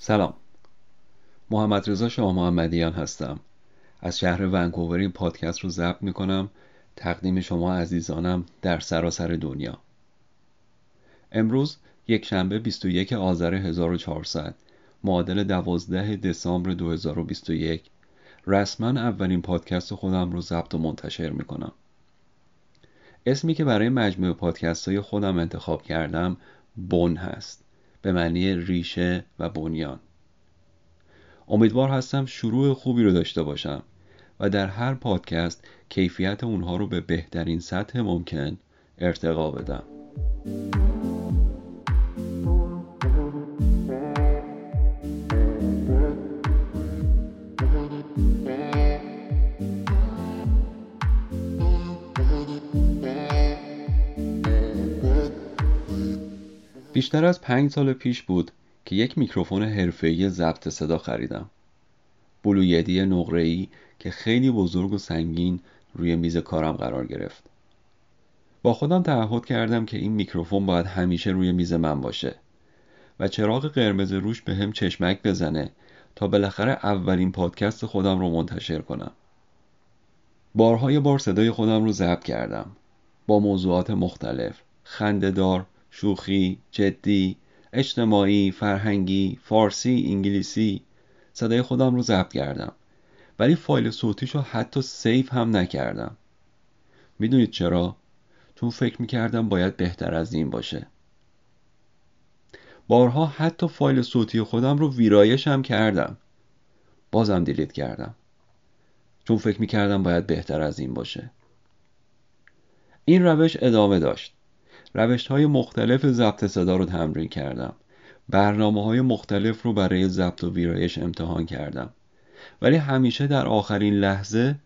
سلام. محمد رضا شاه محمدیان هستم. از شهر ونکوور این پادکست رو ضبط می کنم تقدیم شما عزیزانم در سراسر دنیا. امروز یک شنبه 21 آذر 1400 معادل 12 دسامبر 2021 رسما اولین پادکست خودم رو ضبط و منتشر می کنم اسمی که برای مجموعه پادکست های خودم انتخاب کردم بن هست. به معنی ریشه و بنیان. امیدوار هستم شروع خوبی رو داشته باشم و در هر پادکست کیفیت اونها رو به بهترین سطح ممکن ارتقا بدم. بیشتر از پنج سال پیش بود که یک میکروفون حرفه‌ای ضبط صدا خریدم. بلویدی نقره‌ای که خیلی بزرگ و سنگین روی میز کارم قرار گرفت. با خودم تعهد کردم که این میکروفون باید همیشه روی میز من باشه و چراغ قرمز روش به هم چشمک بزنه تا بالاخره اولین پادکست خودم رو منتشر کنم. بارهای بار صدای خودم رو ضبط کردم با موضوعات مختلف خندهدار شوخی، جدی، اجتماعی، فرهنگی، فارسی، انگلیسی صدای خودم رو ضبط کردم. ولی فایل صوتیش رو حتی سیف هم نکردم. می‌دونید چرا؟ چون فکر می‌کردم باید بهتر از این باشه. بارها حتی فایل صوتی خودم رو ویرایش هم کردم. بازم دیلیت کردم. چون فکر می‌کردم باید بهتر از این باشه. این روش ادامه داشت. روش های مختلف ضبط صدا رو تمرین کردم. برنامه های مختلف رو برای ضبط و ویرایش امتحان کردم. ولی همیشه در آخرین لحظه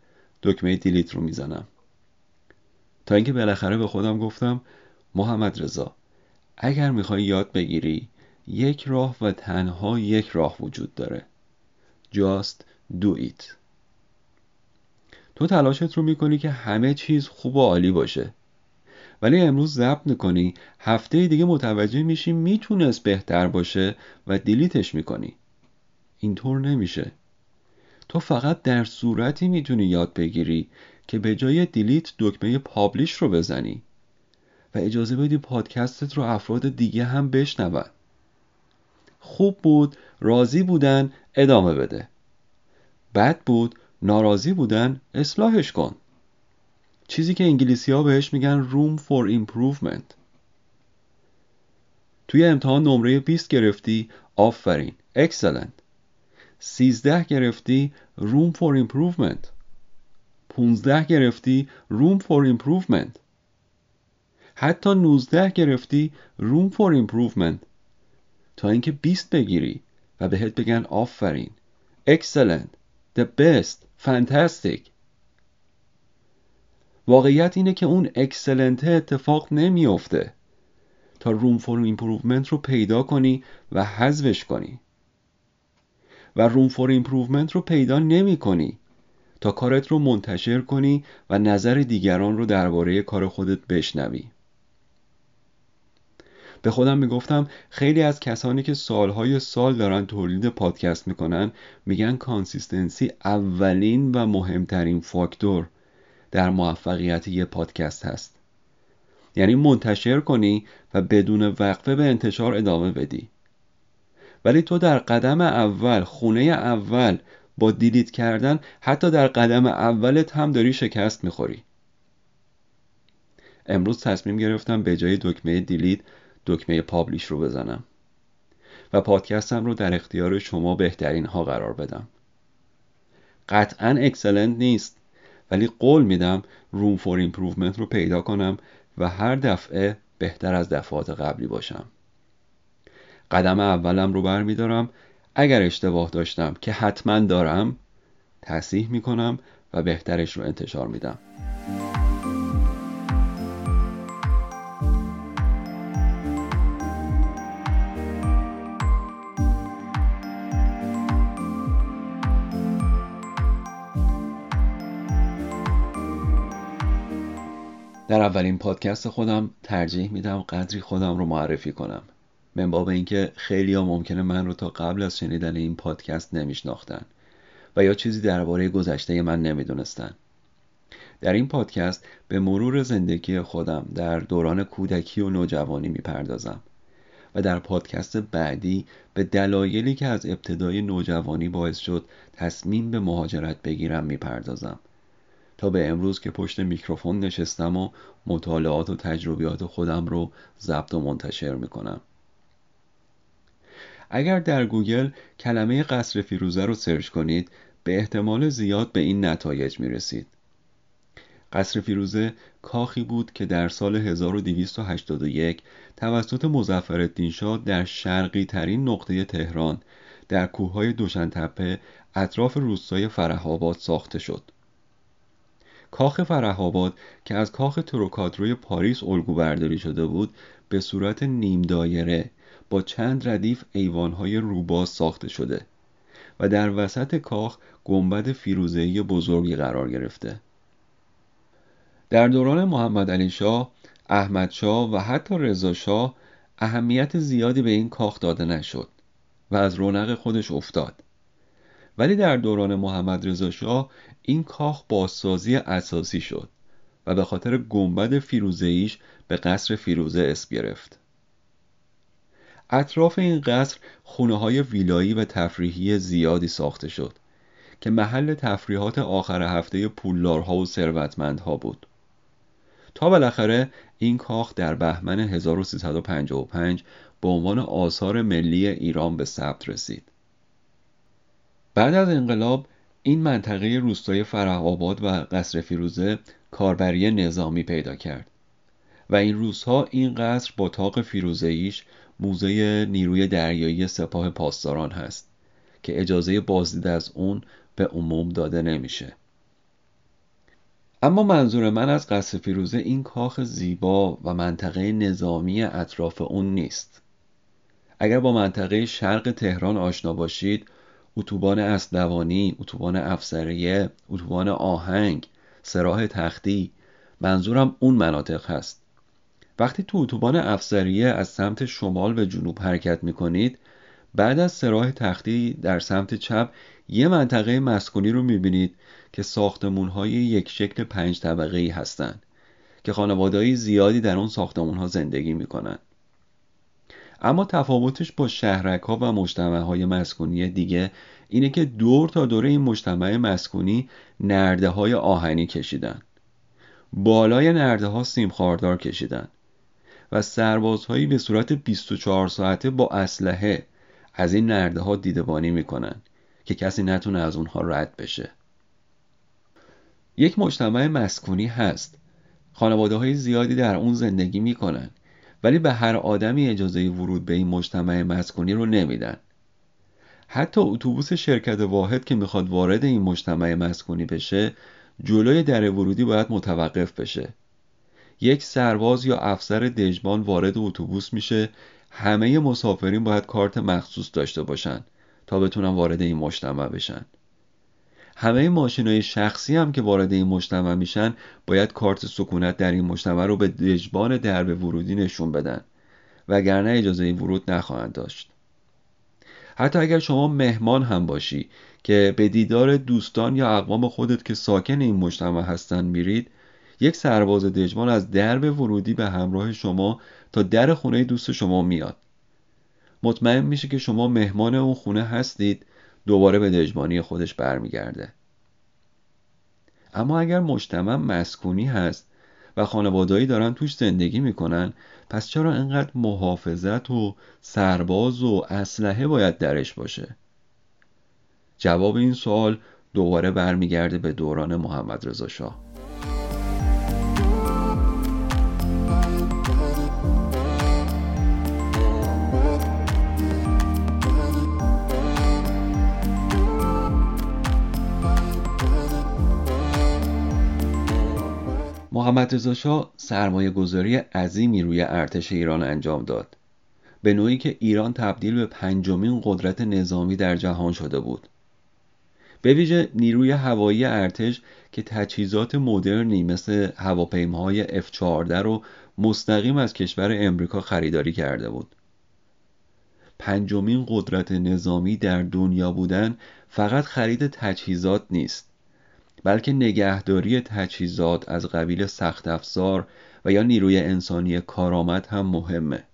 دکمه دیلیت رو می‌زنم. تا اینکه بالاخره به خودم گفتم محمد رضا اگر می‌خوای یاد بگیری یک راه و تنها یک راه وجود داره. Just do it. تو تلاشت رو می‌کنی که همه چیز خوب و عالی باشه. ولی امروز ضبط می‌کنی. هفته دیگه متوجه میشی می‌تونست بهتر باشه و دیلیتش می‌کنی. اینطور نمیشه. تو فقط در صورتی می‌تونی یاد بگیری که به جای دیلیت دکمه پابلیش رو بزنی و اجازه بدی پادکستت رو افراد دیگه هم بشنون. خوب بود راضی بودن ادامه بده. بد بود ناراضی بودن اصلاحش کن. چیزی که انگلیسی ها بهش میگن room for improvement توی امتحان نمره 20 گرفتی آفرین excellent 13 گرفتی room for improvement 15 گرفتی room for improvement حتی 19 گرفتی room for improvement تا اینکه 20 بگیری و بهت بگن آفرین excellent the best fantastic واقعیت اینه که اون excellent اتفاق نمیافته. تا room for improvement رو پیدا کنی و حذفش کنی. و room for improvement رو پیدا نمی کنی تا کارت رو منتشر کنی و نظر دیگران رو درباره کار خودت بشنوی. به خودم می‌گفتم خیلی از کسانی که سالهای سال دارن تولید پادکست می‌کنن میگن consistency اولین و مهمترین فاکتور. در موفقیت یه پادکست هست. یعنی منتشر کنی و بدون وقفه به انتشار ادامه بدی. ولی تو در قدم اول خونه اول با delete کردن حتی در قدم اولت هم داری شکست می‌خوری. امروز تصمیم گرفتم به جای دکمه delete دکمه publish رو بزنم. و پادکستم رو در اختیار شما بهترین ها قرار بدم. قطعا excellent نیست. ولی قول میدم room for improvement رو پیدا کنم و هر دفعه بهتر از دفعات قبلی باشم. قدم اولم رو برمیدارم اگر اشتباه داشتم که حتما دارم تصحیح می‌کنم و بهترش رو انتشار میدم. در اولین پادکست خودم ترجیح میدم قدری خودم رو معرفی کنم. من باب اینکه خیلی ها ممکنه من رو تا قبل از شنیدن این پادکست نمیشناختن و یا چیزی درباره گذشته من نمی‌دونستن. در این پادکست به مرور زندگی خودم در دوران کودکی و نوجوانی می‌پردازم و در پادکست بعدی به دلایلی که از ابتدای نوجوانی باعث شد تصمیم به مهاجرت بگیرم می‌پردازم. تا به امروز که پشت میکروفون نشستم و مطالعات و تجربیات خودم رو ضبط و منتشر می‌کنم اگر در گوگل کلمه قصر فیروزه رو search کنید به احتمال زیاد به این نتایج می رسید. قصر فیروزه کاخی بود که در سال 1281 توسط مظفر شاه در شرقی ترین نقطه تهران در کوههای دوشان‌تپه اطراف روستای فرح‌آباد ساخته شد. کاخ فرهاباد که از کاخ تروکادروی پاریس الگو برداری شده بود به صورت نیم دایره با چند ردیف ایوانهای روباز ساخته شده و در وسط کاخ گنبد فیروزه‌ای بزرگی قرار گرفته. در دوران محمد علی شاه، احمد شاه و حتی رضا شاه اهمیت زیادی به این کاخ داده نشد و از رونق خودش افتاد. ولی در دوران محمد رضا شاه این کاخ بازسازی اساسی شد و به خاطر گنبد فیروزه‌ایش به قصر فیروزه اسم گرفت. اطراف این قصر خونه های ویلایی و تفریحی زیادی ساخته شد که محل تفریحات آخر هفته پولدارها و ثروتمندها بود. تا بالاخره این کاخ در بهمن 1355 به عنوان آثار ملی ایران به ثبت رسید. بعد از انقلاب این منطقه روستای فرهآباد و قصر فیروزه کاربری نظامی پیدا کرد و این روزها این قصر با تاق فیروزهیش موزه نیروی دریایی سپاه پاسداران هست که اجازه بازدید از اون به عموم داده نمیشه. اما منظور من از قصر فیروزه این کاخ زیبا و منطقه نظامی اطراف اون نیست. اگر با منطقه شرق تهران آشنا باشید اتوبان اسلوانی، اتوبان افسریه، اتوبان آهنگ، سراح تختی منظورم اون مناطق هست وقتی تو اتوبان افسریه از سمت شمال به جنوب حرکت می کنید بعد از سراح تختی در سمت چپ یه منطقه مسکونی رو می بینید که ساختمون های یک شکل پنج طبقه ای هستند که خانواده زیادی در اون ساختمون ها زندگی می کنند. اما تفاوتش با شهرک ها و مجتمع های مسکونی دیگه اینه که دور تا دور این مجتمع مسکونی نرده های آهنی کشیدن. بالای نرده ها سیم خاردار کشیدن. و سربازهایی به صورت 24 ساعته با اسلحه از این نرده ها دیدبانی می‌کنن که کسی نتونه از اونها رد بشه. یک مجتمع مسکونی هست. خانواده های زیادی در اون زندگی می‌کنن. ولی به هر آدمی اجازه ورود به این مجتمع مسکونی رو نمیدن. حتی اتوبوس شرکت واحد که می‌خواد وارد این مجتمع مسکونی بشه جلوی در ورودی باید متوقف بشه. یک سرباز یا افسر دژبان وارد اتوبوس میشه همه مسافرین باید کارت مخصوص داشته باشن تا بتونن وارد این مجتمع بشن. همه ماشین های شخصی هم که وارد این مجتمع میشن باید کارت سکونت در این مجتمع رو به دژبان درب ورودی نشون بدن. وگرنه اجازه ورود نخواهند داشت. حتی اگر شما مهمان هم باشی که به دیدار دوستان یا اقوام خودت که ساکن این مجتمع هستن میرید یک سرباز دژمان از درب ورودی به همراه شما تا در خونه دوست شما میاد. مطمئن میشه که شما مهمان اون خونه هستید دوباره به دژمانی خودش برمیگرده. اما اگر مجتمع مسکونی هست و خانوادهایی دارن توش زندگی می‌کنن پس چرا اینقدر محافظت و سرباز و اسلحه باید درش باشه؟ جواب این سوال دوباره برمیگرده به دوران محمد رضا شاه. محمد رضا شاه سرمایه گذاری عظیمی روی ارتش ایران انجام داد. به نوعی که ایران تبدیل به پنجمین قدرت نظامی در جهان شده بود. به ویژه نیروی هوایی ارتش که تجهیزات مدرنی مثل هواپیماهای F-14 رو مستقیم از کشور امریکا خریداری کرده بود. پنجمین قدرت نظامی در دنیا بودن فقط خرید تجهیزات نیست. بلکه نگهداری تجهیزات از قبیل سخت افزار و یا نیروی انسانی کارآمد هم مهمه.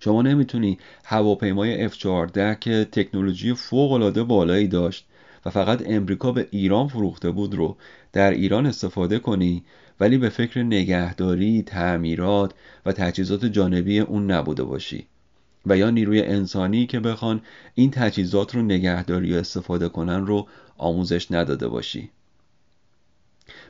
شما نمی‌تونی هواپیمای F-14 که تکنولوژی فوق‌العاده بالایی داشت و فقط امریکا به ایران فروخته بود رو در ایران استفاده کنی ولی به فکر نگهداری، تعمیرات و تجهیزات جانبی اون نبوده باشی. و یا نیروی انسانی که بخوان این تجهیزات رو نگهداری و استفاده کنن رو آموزش نداده باشی.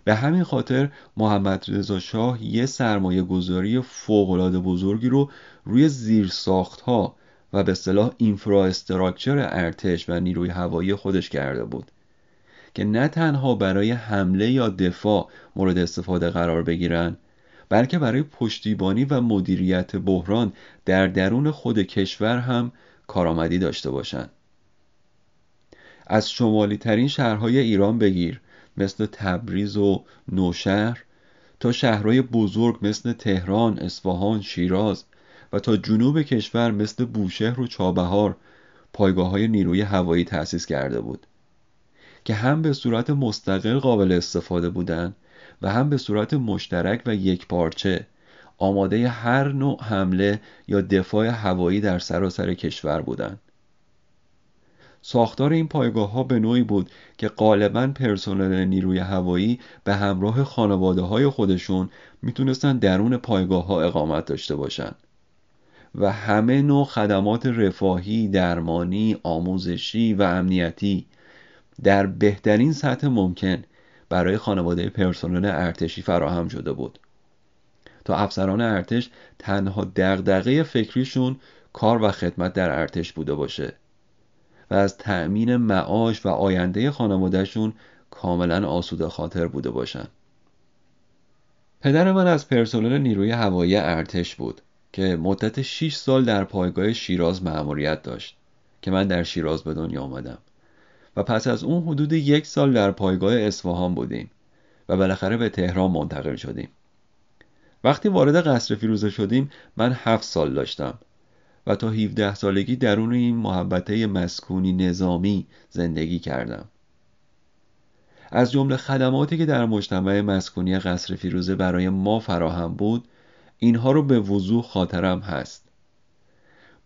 به همین خاطر محمد رضا شاه یه سرمایه گذاری فوقالعاده بزرگی رو روی زیرساخت ها و به صلاح اینفراستراکچر ارتش و نیروی هوایی خودش کرده بود که نه تنها برای حمله یا دفاع مورد استفاده قرار بگیرن بلکه برای پشتیبانی و مدیریت بحران در درون خود کشور هم کارآمدی داشته باشند. از شمالی ترین شهرهای ایران بگیر مثل تبریز و نوشهر تا شهرهای بزرگ مثل تهران، اصفهان، شیراز و تا جنوب کشور مثل بوشهر و چابهار پایگاه های نیروی هوایی تأسیس کرده بود که هم به صورت مستقل قابل استفاده بودند و هم به صورت مشترک و یک پارچه آماده هر نوع حمله یا دفاع هوایی در سراسر کشور بودند. ساختار این پایگاه ها به نوعی بود که غالبا پرسنل نیروی هوایی به همراه خانواده های خودشون می‌تونستن درون پایگاه ها اقامت داشته باشند و همه نوع خدمات رفاهی، درمانی، آموزشی و امنیتی در بهترین سطح ممکن برای خانواده پرسنل ارتشی فراهم شده بود. تا افسران ارتش تنها دغدغه فکریشون کار و خدمت در ارتش بوده باشه. و از تأمین معاش و آینده خانوادهشون کاملا آسوده خاطر بوده باشن. پدر من از پرسنل نیروی هوایی ارتش بود که مدت 6 سال در پایگاه شیراز مأموریت داشت که من در شیراز به دنیا آمدم و پس از اون حدود یک سال در پایگاه اصفهان بودیم و بالاخره به تهران منتقل شدیم. وقتی وارد قصر فیروزه شدیم من هفت سال داشتم. و تا 17 سالگی درون این محبته مسکونی نظامی زندگی کردم از جمله خدماتی که در مجتمع مسکونی قصر فیروزه برای ما فراهم بود اینها رو به وضوح خاطرم هست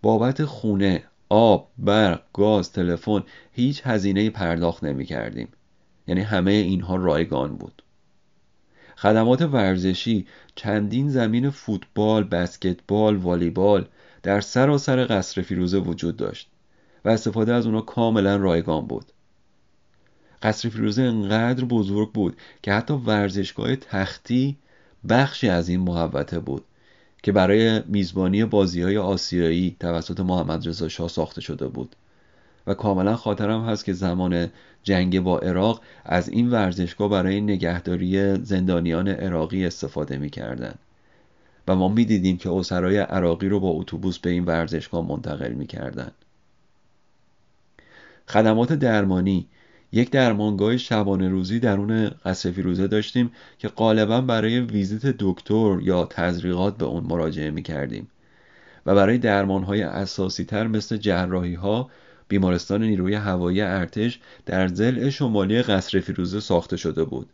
بابت خونه آب، برق، گاز، تلفن هیچ هزینه پرداخت نمی کردیم. یعنی همه اینها رایگان بود. خدمات ورزشی چندین زمین فوتبال، بسکتبال، والیبال در سراسر قصر فیروزه وجود داشت و استفاده از اونها کاملا رایگان بود. قصر فیروزه انقدر بزرگ بود که حتی ورزشگاه تختی بخشی از این محوطه بود که برای میزبانی بازی های آسیایی توسط محمد رضا شاه ساخته شده بود و کاملا خاطرم هست که زمان جنگ با عراق از این ورزشگاه برای نگهداری زندانیان عراقی استفاده می‌کردند و ما می‌دیدیم که اسرای عراقی رو با اتوبوس به این ورزشگاه منتقل می‌کردند خدمات درمانی. یک درمانگاه شبانه روزی درون قصر فیروزه داشتیم که غالبا برای ویزیت دکتر یا تزریقات به اون مراجعه می کردیم و برای درمان های اساسی تر مثل جراحی ها بیمارستان نیروی هوایی ارتش در زل شمالی قصر فیروزه ساخته شده بود.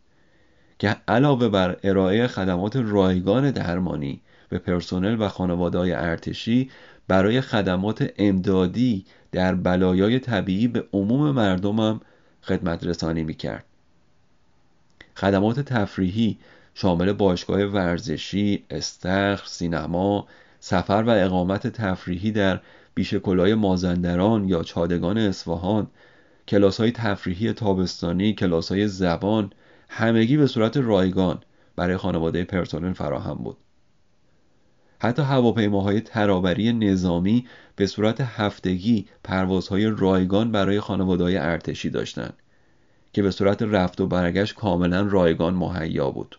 که علاوه بر ارائه خدمات رایگان درمانی به پرسنل و خانواده های ارتشی برای خدمات امدادی در بلایای طبیعی به عموم مردمم خدمت رسانی می کرد. خدمات تفریحی شامل باشگاه ورزشی، استخر، سینما، سفر و اقامت تفریحی در بیشکلای مازندران یا چادگان اصفهان، کلاس های تفریحی تابستانی، کلاس های زبان، همگی به صورت رایگان برای خانواده پرسنل فراهم بود. حتی هواپیماهای ترابری نظامی به صورت هفتگی پروازهای رایگان برای خانواده‌های ارتشی داشتند که به صورت رفت و برگشت کاملا رایگان مهیا بود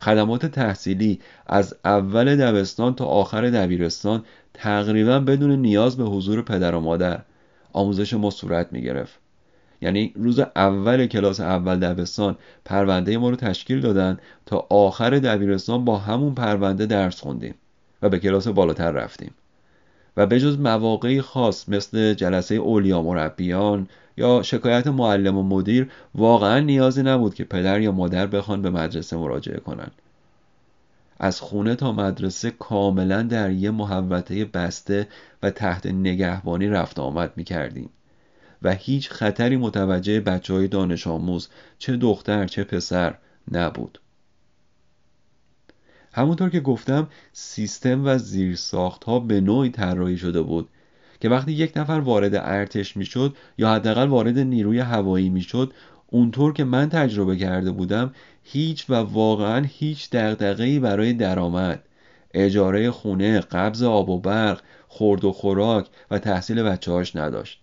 خدمات تحصیلی از اول دبستان تا آخر دبیرستان تقریبا بدون نیاز به حضور پدر و مادر آموزش ما صورت می گرفت یعنی روز اول کلاس اول دبستان پرونده ما رو تشکیل دادن تا آخر دبیرستان با همون پرونده درس خوندیم و به کلاس بالاتر رفتیم و به جز مواقعی خاص مثل جلسه اولیا مربیان یا شکایت معلم و مدیر واقعا نیازی نبود که پدر یا مادر بخوان به مدرسه مراجعه کنند. از خونه تا مدرسه کاملا در یه محوطه بسته و تحت نگهبانی رفت آمد می کردیم و هیچ خطری متوجه بچه های دانش آموز چه دختر چه پسر نبود. همونطور که گفتم سیستم و زیرساخت ها به نوعی طراحی شده بود که وقتی یک نفر وارد ارتش می‌شد یا حداقل وارد نیروی هوایی می‌شد اونطور که من تجربه کرده بودم هیچ و واقعا هیچ دغدغه‌ای برای درآمد. اجاره خونه قبض آب و برق خورد و خوراک و تحصیل بچه‌هاش نداشت.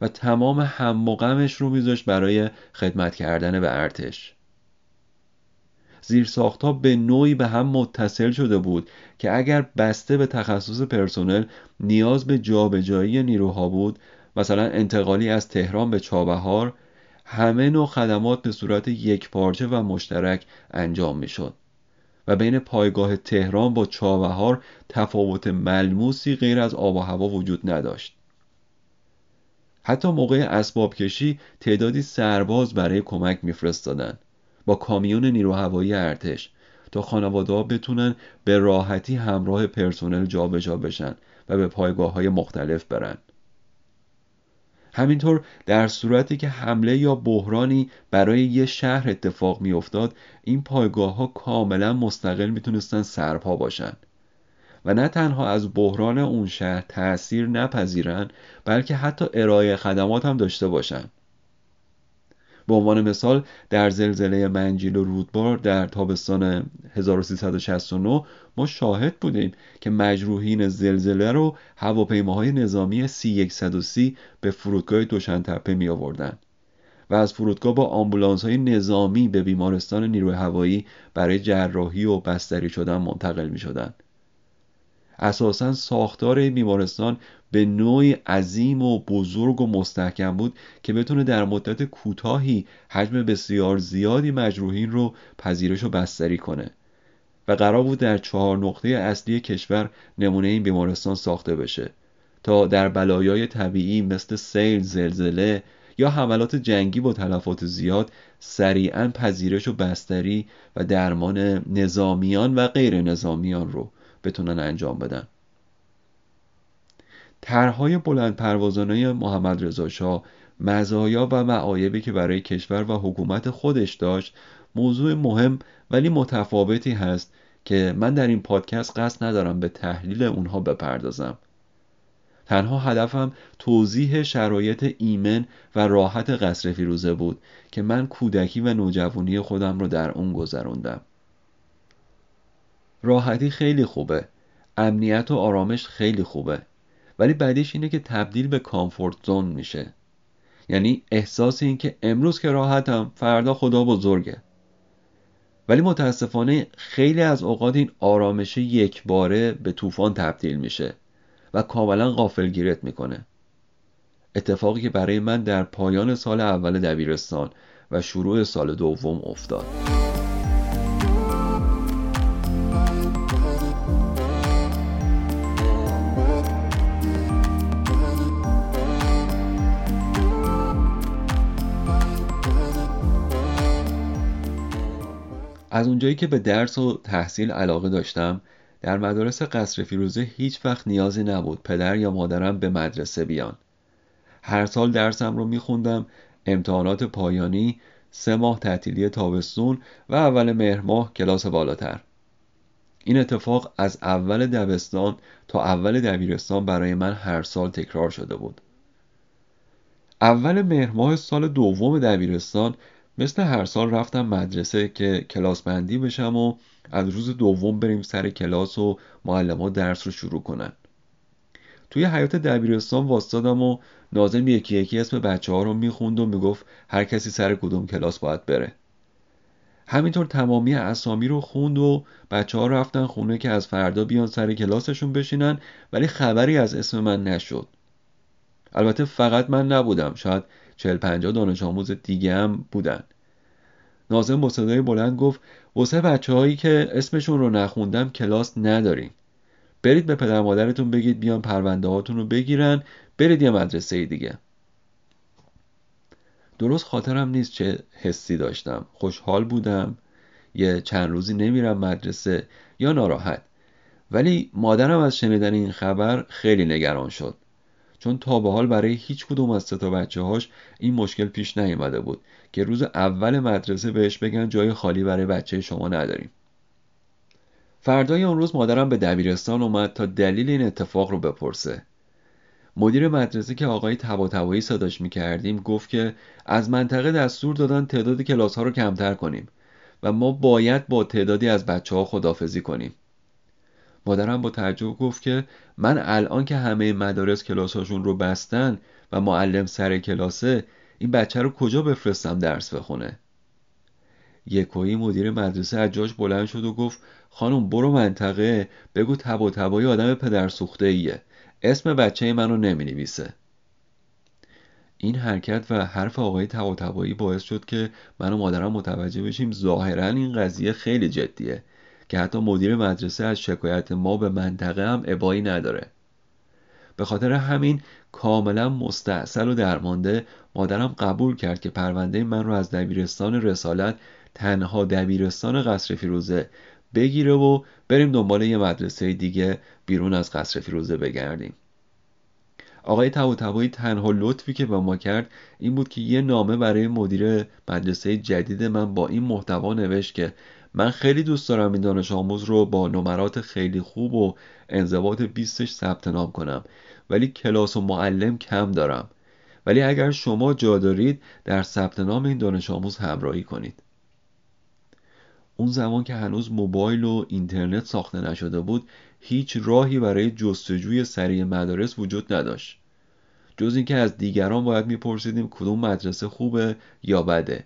و تمام هم و غمش رو میذاشت برای خدمت کردن به ارتش. ها به نوعی به هم متصل شده بود که اگر بسته به تخصص پرسنل نیاز به جابجایی نیروها بود مثلا انتقالی از تهران به چابهار همه نوع خدمات به صورت یک پارچه و مشترک انجام می‌شد و بین پایگاه تهران با چابهار تفاوت ملموسی غیر از آب و هوا وجود نداشت. حتی موقع اسباب کشی تعدادی سرباز برای کمک میفرستادند. با کامیون نیرو هوایی ارتش تا خانواده ها بتونن به راحتی همراه پرسنل جابجا بشن و به پایگاه های مختلف برن. همینطور در صورتی که حمله یا بحرانی برای یه شهر اتفاق میافتاد این پایگاه ها کاملا مستقل می‌تونستن سرپا باشن. و نه تنها از بحران اون شهر تأثیر نپذیرن بلکه حتی ارائه خدمات هم داشته باشن به عنوان مثال در زلزله منجیل و رودبار در تابستان 1369 ما شاهد بودیم که مجروحین زلزله رو هواپیماهای نظامی C-130 به فرودگاه دوشنتپه می آوردن و از فرودگاه با آمبولانس های نظامی به بیمارستان نیروی هوایی برای جراحی و بستری شدن منتقل می شدن. اساسا ساختار بیمارستان به نوعی عظیم و بزرگ و مستحکم بود که بتونه در مدت کوتاهی حجم بسیار زیادی مجروحین رو پذیرش و بستری کنه. و قرار بود در چهار نقطه اصلی کشور نمونه این بیمارستان ساخته بشه. تا در بلایای طبیعی مثل سیل، زلزله یا حملات جنگی با تلفات زیاد سریعا پذیرش و بستری و درمان نظامیان و غیر نظامیان رو. بتونن انجام بدن. طرحهای بلند پروازانه محمد رضا شاه مزایا و معایبی که برای کشور و حکومت خودش داشت موضوع مهم ولی متفاوتی هست که من در این پادکست قصد ندارم به تحلیل اونها بپردازم. تنها هدفم توضیح شرایط ایمن و راحت قصر فیروزه بود که من کودکی و نوجوانی خودم رو در اون گذروندم. راحتی خیلی خوبه. امنیت و آرامش خیلی خوبه. ولی بعدیش اینه که تبدیل به کامفورت زون میشه. یعنی احساس این که امروز که راحتم فردا خدا بزرگه. ولی متاسفانه خیلی از اوقات این آرامش یک باره به طوفان تبدیل میشه و کاملا غافلگیرت می‌کنه. اتفاقی که برای من در پایان سال اول دبیرستان و شروع سال دوم افتاد. از اونجایی که به درس و تحصیل علاقه داشتم در مدارس قصر فیروزه هیچ وقت نیازی نبود پدر یا مادرم به مدرسه بیان. هر سال درسم رو میخوندم امتحانات پایانی سه ماه تعطیلی تابستون و اول مهر ماه کلاس بالاتر. این اتفاق از اول دبستان تا اول دبیرستان برای من هر سال تکرار شده بود. اول مهر ماه سال دوم دبیرستان مثل هر سال رفتم مدرسه که کلاس بندی بشم و از روز دوم بریم سر کلاس و معلم درس رو شروع کنن. توی حیات دبیرستان واستادم و نازم یکی یکی اسم بچه ها رو می‌خوند و می‌گفت هر کسی سر کدوم کلاس باید بره. همینطور تمامی اسامی رو خوند و بچه ها رفتن خونه که از فردا بیان سر کلاسشون بشینن ولی خبری از اسم من نشد. البته فقط من نبودم شاید چهل پنجاه دانش آموز دیگه هم بودن. نازم با صدای بلند گفت واسه بچه هایی که اسمشون رو نخوندم کلاس نداریم برید به پدر مادرتون بگید بیان پرونده هاتون رو بگیرن برید یه مدرسه دیگه. درست خاطرم نیست چه حسی داشتم. خوشحال بودم. یه چند روزی نمیرم مدرسه. یا ناراحت. ولی مادرم از شنیدن این خبر خیلی نگران شد. چون تا به حال برای هیچ کدوم از سه تا بچه هاش این مشکل پیش نیامده بود که روز اول مدرسه بهش بگن جای خالی برای بچه شما نداریم. فردای اون روز مادرم به دبیرستان اومد تا دلیل این اتفاق رو بپرسه. مدیر مدرسه که آقای تبا صداش می‌کردیم گفت که از منطقه دستور دادن تعداد کلاس ها رو کمتر کنیم و ما باید با تعدادی از بچه ها خدافزی کنیم. مادرم با تعجب گفت که من الان که همه مدارس کلاساشون رو بستن و معلم سر کلاسه این بچه رو کجا بفرستم درس بخونه؟ یکویی مدیر مدرسه از جاش بلند شد و گفت خانم برو منطقه بگو تبا تبایی آدم پدر سوخته ایه. اسم بچه منو نمی نویسه این حرکت و حرف آقای تبا باعث شد که من و مادرم متوجه بشیم ظاهرا این قضیه خیلی جدیه. که حتی مدیر مدرسه از شکایت ما به منطقه هم ابایی نداره. به خاطر همین کاملا مستاصل و درمانده مادرم قبول کرد که پرونده من رو از دبیرستان رسالت تنها دبیرستان قصر فیروزه بگیره و بریم دنبال یه مدرسه دیگه بیرون از قصر فیروزه بگردیم. آقای تبا تنها لطفی که به ما کرد این بود که یه نامه برای مدیر مدرسه جدید من با این محتوا نوشت که من خیلی دوست دارم این دانش آموز رو با نمرات خیلی خوب و انضباط بیستش ثبت نام کنم. ولی کلاس و معلم کم دارم. ولی اگر شما جا دارید در ثبت نام این دانش آموز همراهی کنید. اون زمان که هنوز موبایل و اینترنت ساخته نشده بود هیچ راهی برای جستجوی سریع مدارس وجود نداشت. جز اینکه از دیگران باید میپرسیدیم کدوم مدرسه خوبه یا بده.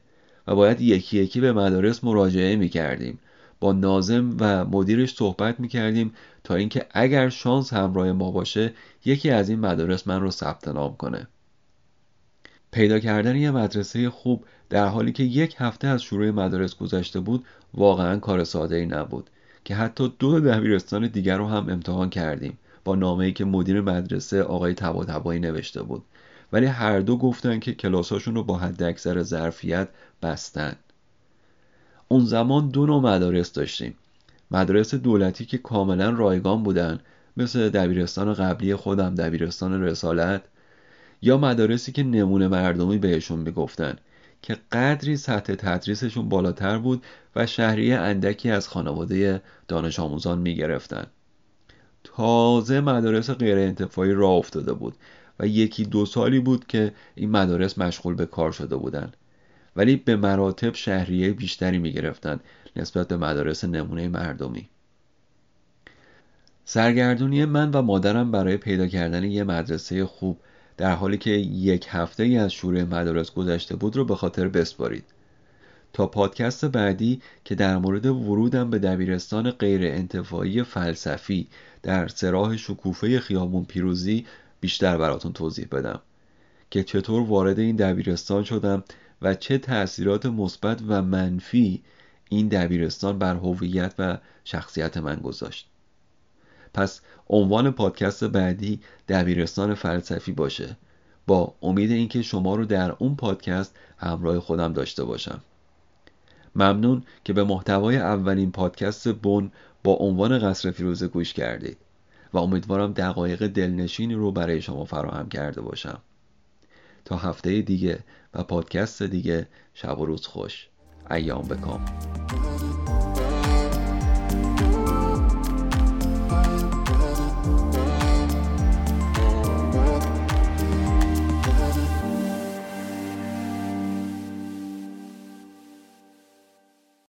و باید یکی یکی به مدارس مراجعه می‌کردیم. با نازم و مدیرش صحبت می‌کردیم تا اینکه اگر شانس همراه ما باشه یکی از این مدارس من رو ثبت نام کنه. پیدا کردن یه مدرسه خوب در حالی که یک هفته از شروع مدارس گذشته بود واقعا کار ساده ای نبود که حتی دو دبیرستان دیگر رو هم امتحان کردیم. با نامه ای که مدیر مدرسه آقای تبا نوشته بود. ولی هر دو گفتن که کلاساشون رو با حد اکثر ظرفیت بستن. اون زمان دو نوع مدارس داشتیم. مدارس دولتی که کاملا رایگان بودن مثل دبیرستان قبلی خودم دبیرستان رسالت یا مدارسی که نمونه مردمی بهشون می‌گفتن که قدری سطح تدریسشون بالاتر بود و شهریه اندکی از خانواده دانش آموزان می‌گرفتن. تازه مدارس غیر انتفاعی راه افتاده بود. و یکی دو سالی بود که این مدارس مشغول به کار شده بودند ولی به مراتب شهریه بیشتری می گرفتن نسبت به مدارس نمونه مردمی. سرگردونی من و مادرم برای پیدا کردن یه مدرسه خوب در حالی که یک هفته ای از شروع مدارس گذشته بود رو به خاطر بسپارید. تا پادکست بعدی که در مورد ورودم به دبیرستان غیر انتفاعی فلسفی در سراح شکوفه خیابون پیروزی بیشتر براتون توضیح بدم که چطور وارد این دبیرستان شدم و چه تأثیرات مثبت و منفی این دبیرستان بر هویت و شخصیت من گذاشت. پس عنوان پادکست بعدی دبیرستان فلسفی باشه. با امید اینکه شما رو در اون پادکست همراه خودم داشته باشم. ممنون که به محتوای اولین پادکست بون با عنوان قصر فیروزه گوش کردید. و امیدوارم دقایق دلنشینی رو برای شما فراهم کرده باشم. تا هفته دیگه و پادکست دیگه شب و روز خوش. ایام بکام.